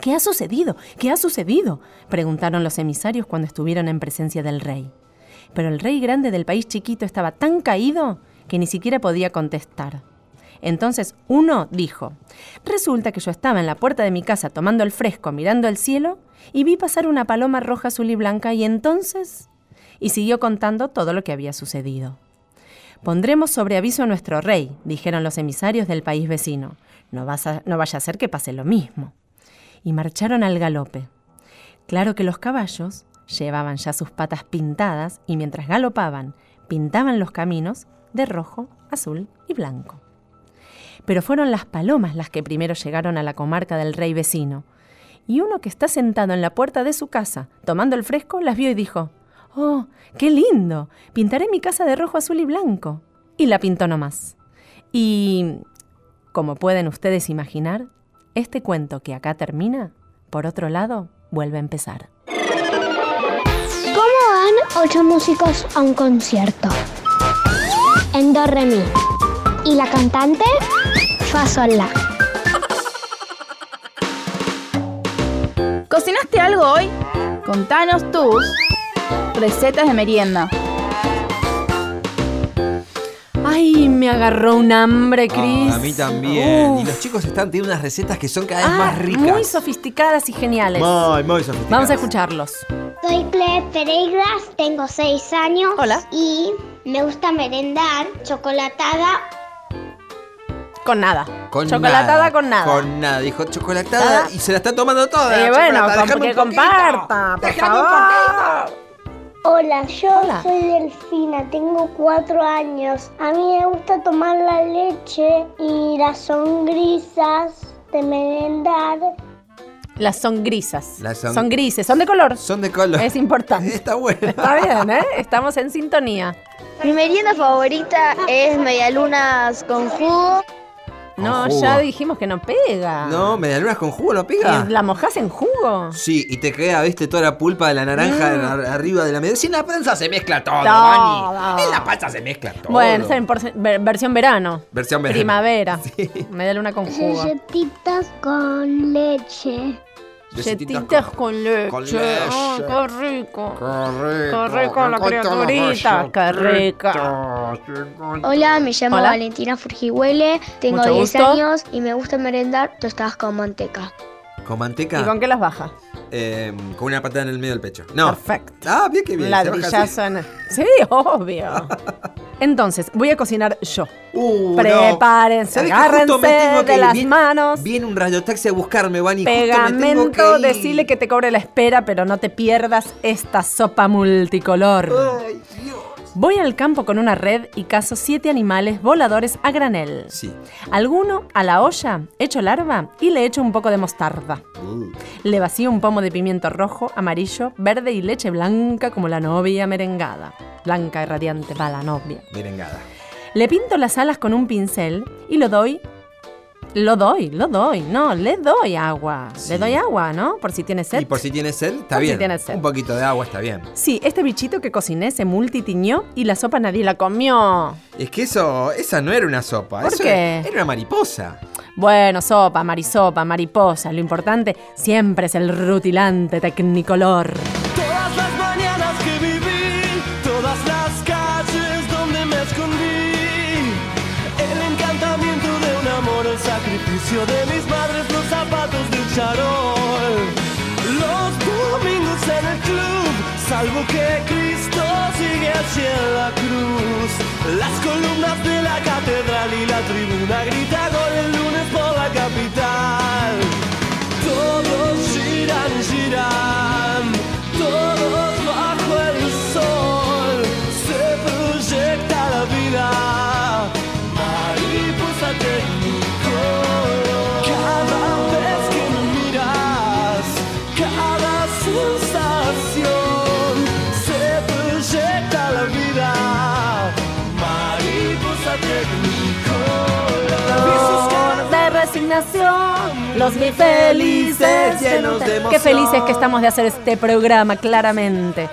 ¿Qué ha sucedido? ¿Qué ha sucedido? preguntaron los emisarios cuando estuvieron en presencia del rey. Pero el rey grande del país chiquito estaba tan caído que ni siquiera podía contestar. Entonces uno dijo, resulta que yo estaba en la puerta de mi casa tomando el fresco, mirando el cielo, y vi pasar una paloma roja, azul y blanca, y entonces... Y siguió contando todo lo que había sucedido. Pondremos sobre aviso a nuestro rey, dijeron los emisarios del país vecino. No, no vaya a ser que pase lo mismo. Y marcharon al galope. Claro que los caballos llevaban ya sus patas pintadas y mientras galopaban, pintaban los caminos de rojo, azul y blanco pero fueron las palomas las que primero llegaron a la comarca del rey vecino. Y uno que está sentado en la puerta de su casa, tomando el fresco, las vio y dijo, ¡Oh, qué lindo! Pintaré mi casa de rojo, azul y blanco. Y la pintó nomás. Y, como pueden ustedes imaginar, este cuento que acá termina, por otro lado, vuelve a empezar. ¿Cómo van ocho músicos a un concierto? En do, re, mi. ¿Y la cantante? Fa, sol, la. ¿Cocinaste algo hoy? Contanos tus recetas de merienda. Ay, me agarró un hambre, Cris. Ah, a mí también. Uf. Y los chicos están teniendo unas recetas que son cada vez Ah, más ricas. Muy sofisticadas y geniales. Muy, muy sofisticadas. Vamos a escucharlos. Soy Ple Pereiras, tengo 6 años. Hola. Y me gusta merendar chocolatada. Con nada. Con Chocolatada nada, con nada. Con nada. Dijo chocolatada y se la está tomando toda. Eh, bueno, que comparta, por favor. Hola, yo soy Delfina, tengo 4 años. A mí me gusta tomar la leche y las songrisas de merendar. Las son grisas. Las son... son- grises, son de color. Son de color. Es importante. Está bueno. Está bien, ¿eh? Estamos en sintonía. Mi merienda favorita es medialunas con jugo. No, jugo. ya dijimos que no pega. No, medialunas con jugo no pega. ¿Y ¿La mojás en jugo? Sí, y te queda, viste, toda la pulpa de la naranja Mm. arriba de la media. Si en la panza se mezcla todo, Todo. Mani. En la panza se mezcla todo. Bueno, en por- ver- versión verano. Versión verano. Primavera. Media luna con jugo. Galletitas con leche. Galletitas con leche. con leche. Ah, qué rico. Qué Qué rico la criaturita. Qué rica. Hola, me llamo Hola. Valentina Furgihuele, tengo Mucho 10 gusto. años y me gusta merendar tostadas con manteca. ¿Con manteca? ¿Y con qué las baja? Eh, con una patada en el medio del pecho. No. Perfecto. Ah, bien que bien. Ladrillazo en... Sí, obvio. Entonces, voy a cocinar yo. Uh, no. Prepárense, ¿Sabés que justo me agárrense tengo que de ir? las Viene- manos. Viene un radiotaxi a buscarme, Vani. justo me tengo Pegamento, que ir. decirle que te cobre la espera, pero no te pierdas esta sopa multicolor. Ay, Dios. Voy al campo con una red y cazo siete animales voladores a granel. Sí. Alguno a la olla, echo larva y le echo un poco de mostarda. Uh, Le vacío un pomo de pimiento rojo, amarillo, verde y leche blanca como la novia merengada. Blanca y radiante va la novia. merengada. Le pinto las alas con un pincel y lo doy. Lo doy, lo doy. No, le doy agua. Le doy agua, ¿no? Por si tiene sed. Y por si tienes sed, está Por si bien. tienes sed. Un poquito de agua está bien. Sí, este bichito que cociné se multitiñó y la sopa nadie la comió. Es que eso, esa no era una sopa. ¿Por eso qué? Era, era una mariposa. Bueno, sopa, marisopa, mariposa. Lo importante siempre es el rutilante tecnicolor. Todas las mañanas que viví, todas las calles donde me escondí, de mis madres, los zapatos del charol, los domingos en el club, salvo que Cristo sigue en la cruz, las columnas de la catedral y la tribuna grita gol el lunes por la capital. Todos giran, giran, los felices, llenos de Qué emoción. felices que estamos de hacer este programa, claramente.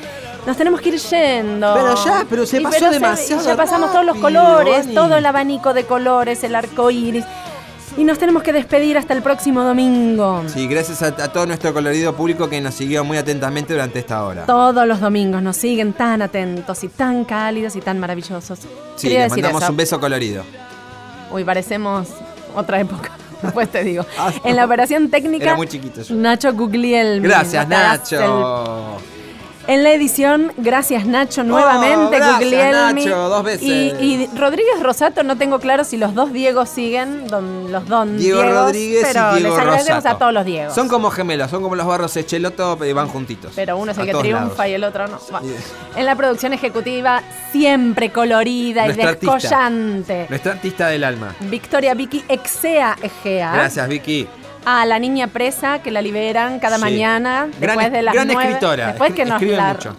Nos tenemos que ir yendo. Pero ya, pero se Y pasó pero demasiado ya pasamos todos los colores, Ani. todo el abanico de colores, el arco iris. Y nos tenemos que despedir hasta el próximo domingo. Sí, gracias a, a todo nuestro colorido público que nos siguió muy atentamente durante esta hora. Todos los domingos nos siguen tan atentos y tan cálidos y tan maravillosos. Sí, Quería les decir mandamos eso. un beso colorido. Uy, parecemos otra época. Después te digo. En la operación técnica, Ah, Era muy chiquito yo. Nacho Guglielmi. Gracias, Nacho. el- En la edición, gracias Nacho nuevamente, Oh, gracias. Nacho, dos veces. Y, y Rodríguez Rosato, no tengo claro si los dos Diegos siguen, don- los don Diego Diegos, Rodríguez pero y Diego les agradecemos Rosato. a todos los Diegos. Son como gemelos, son como los barros Echeloto, pero van juntitos. pero uno es el que triunfa lados. y el otro no. Bueno. En la producción ejecutiva, siempre colorida y Nuestra artista. descollante. Nuestra artista del alma. Victoria Vicky Exea Egea. Gracias, Vicky. A la niña presa que la liberan cada Sí. mañana Gran- después de las gran escritora. Después que nos Escribe la mucho.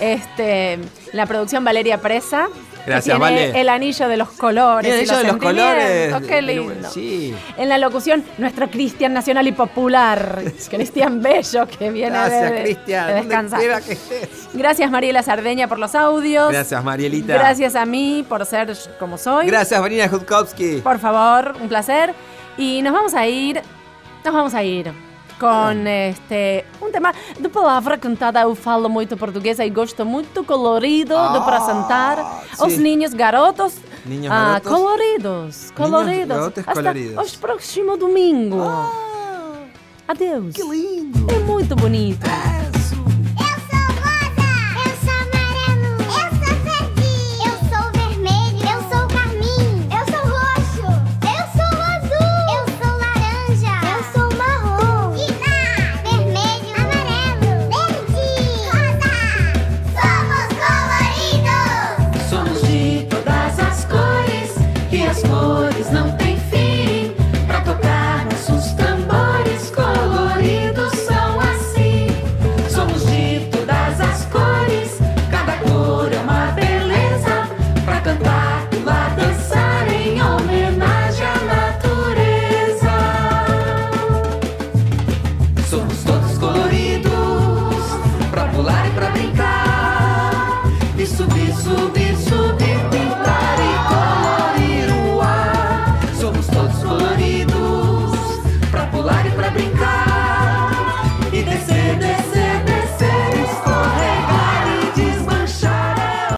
este la producción Valeria Presa. Gracias, Vale. el anillo de los colores. El anillo de los colores. Qué lindo. Sí. En la locución, nuestro Cristian Nacional y Popular, Cristian Bello, que viene Gracias, de, Cristian. de descansar. que estés. Gracias, Mariela Sardeña, por los audios. Gracias, Marielita. Gracias a mí por ser como soy. Gracias, Vanina Jutkowski. Por favor, un placer. Y nos vamos a ir, nos vamos a ir com este um tema de palavra cantada. Eu falo muito português e gosto muito colorido ah, apresentar para sentar sim. os ninhos garotos. Ah, garotos. coloridos coloridos. até o hasta coloridos. próximo domingo. Ah, adeus. Que lindo. É muito bonito.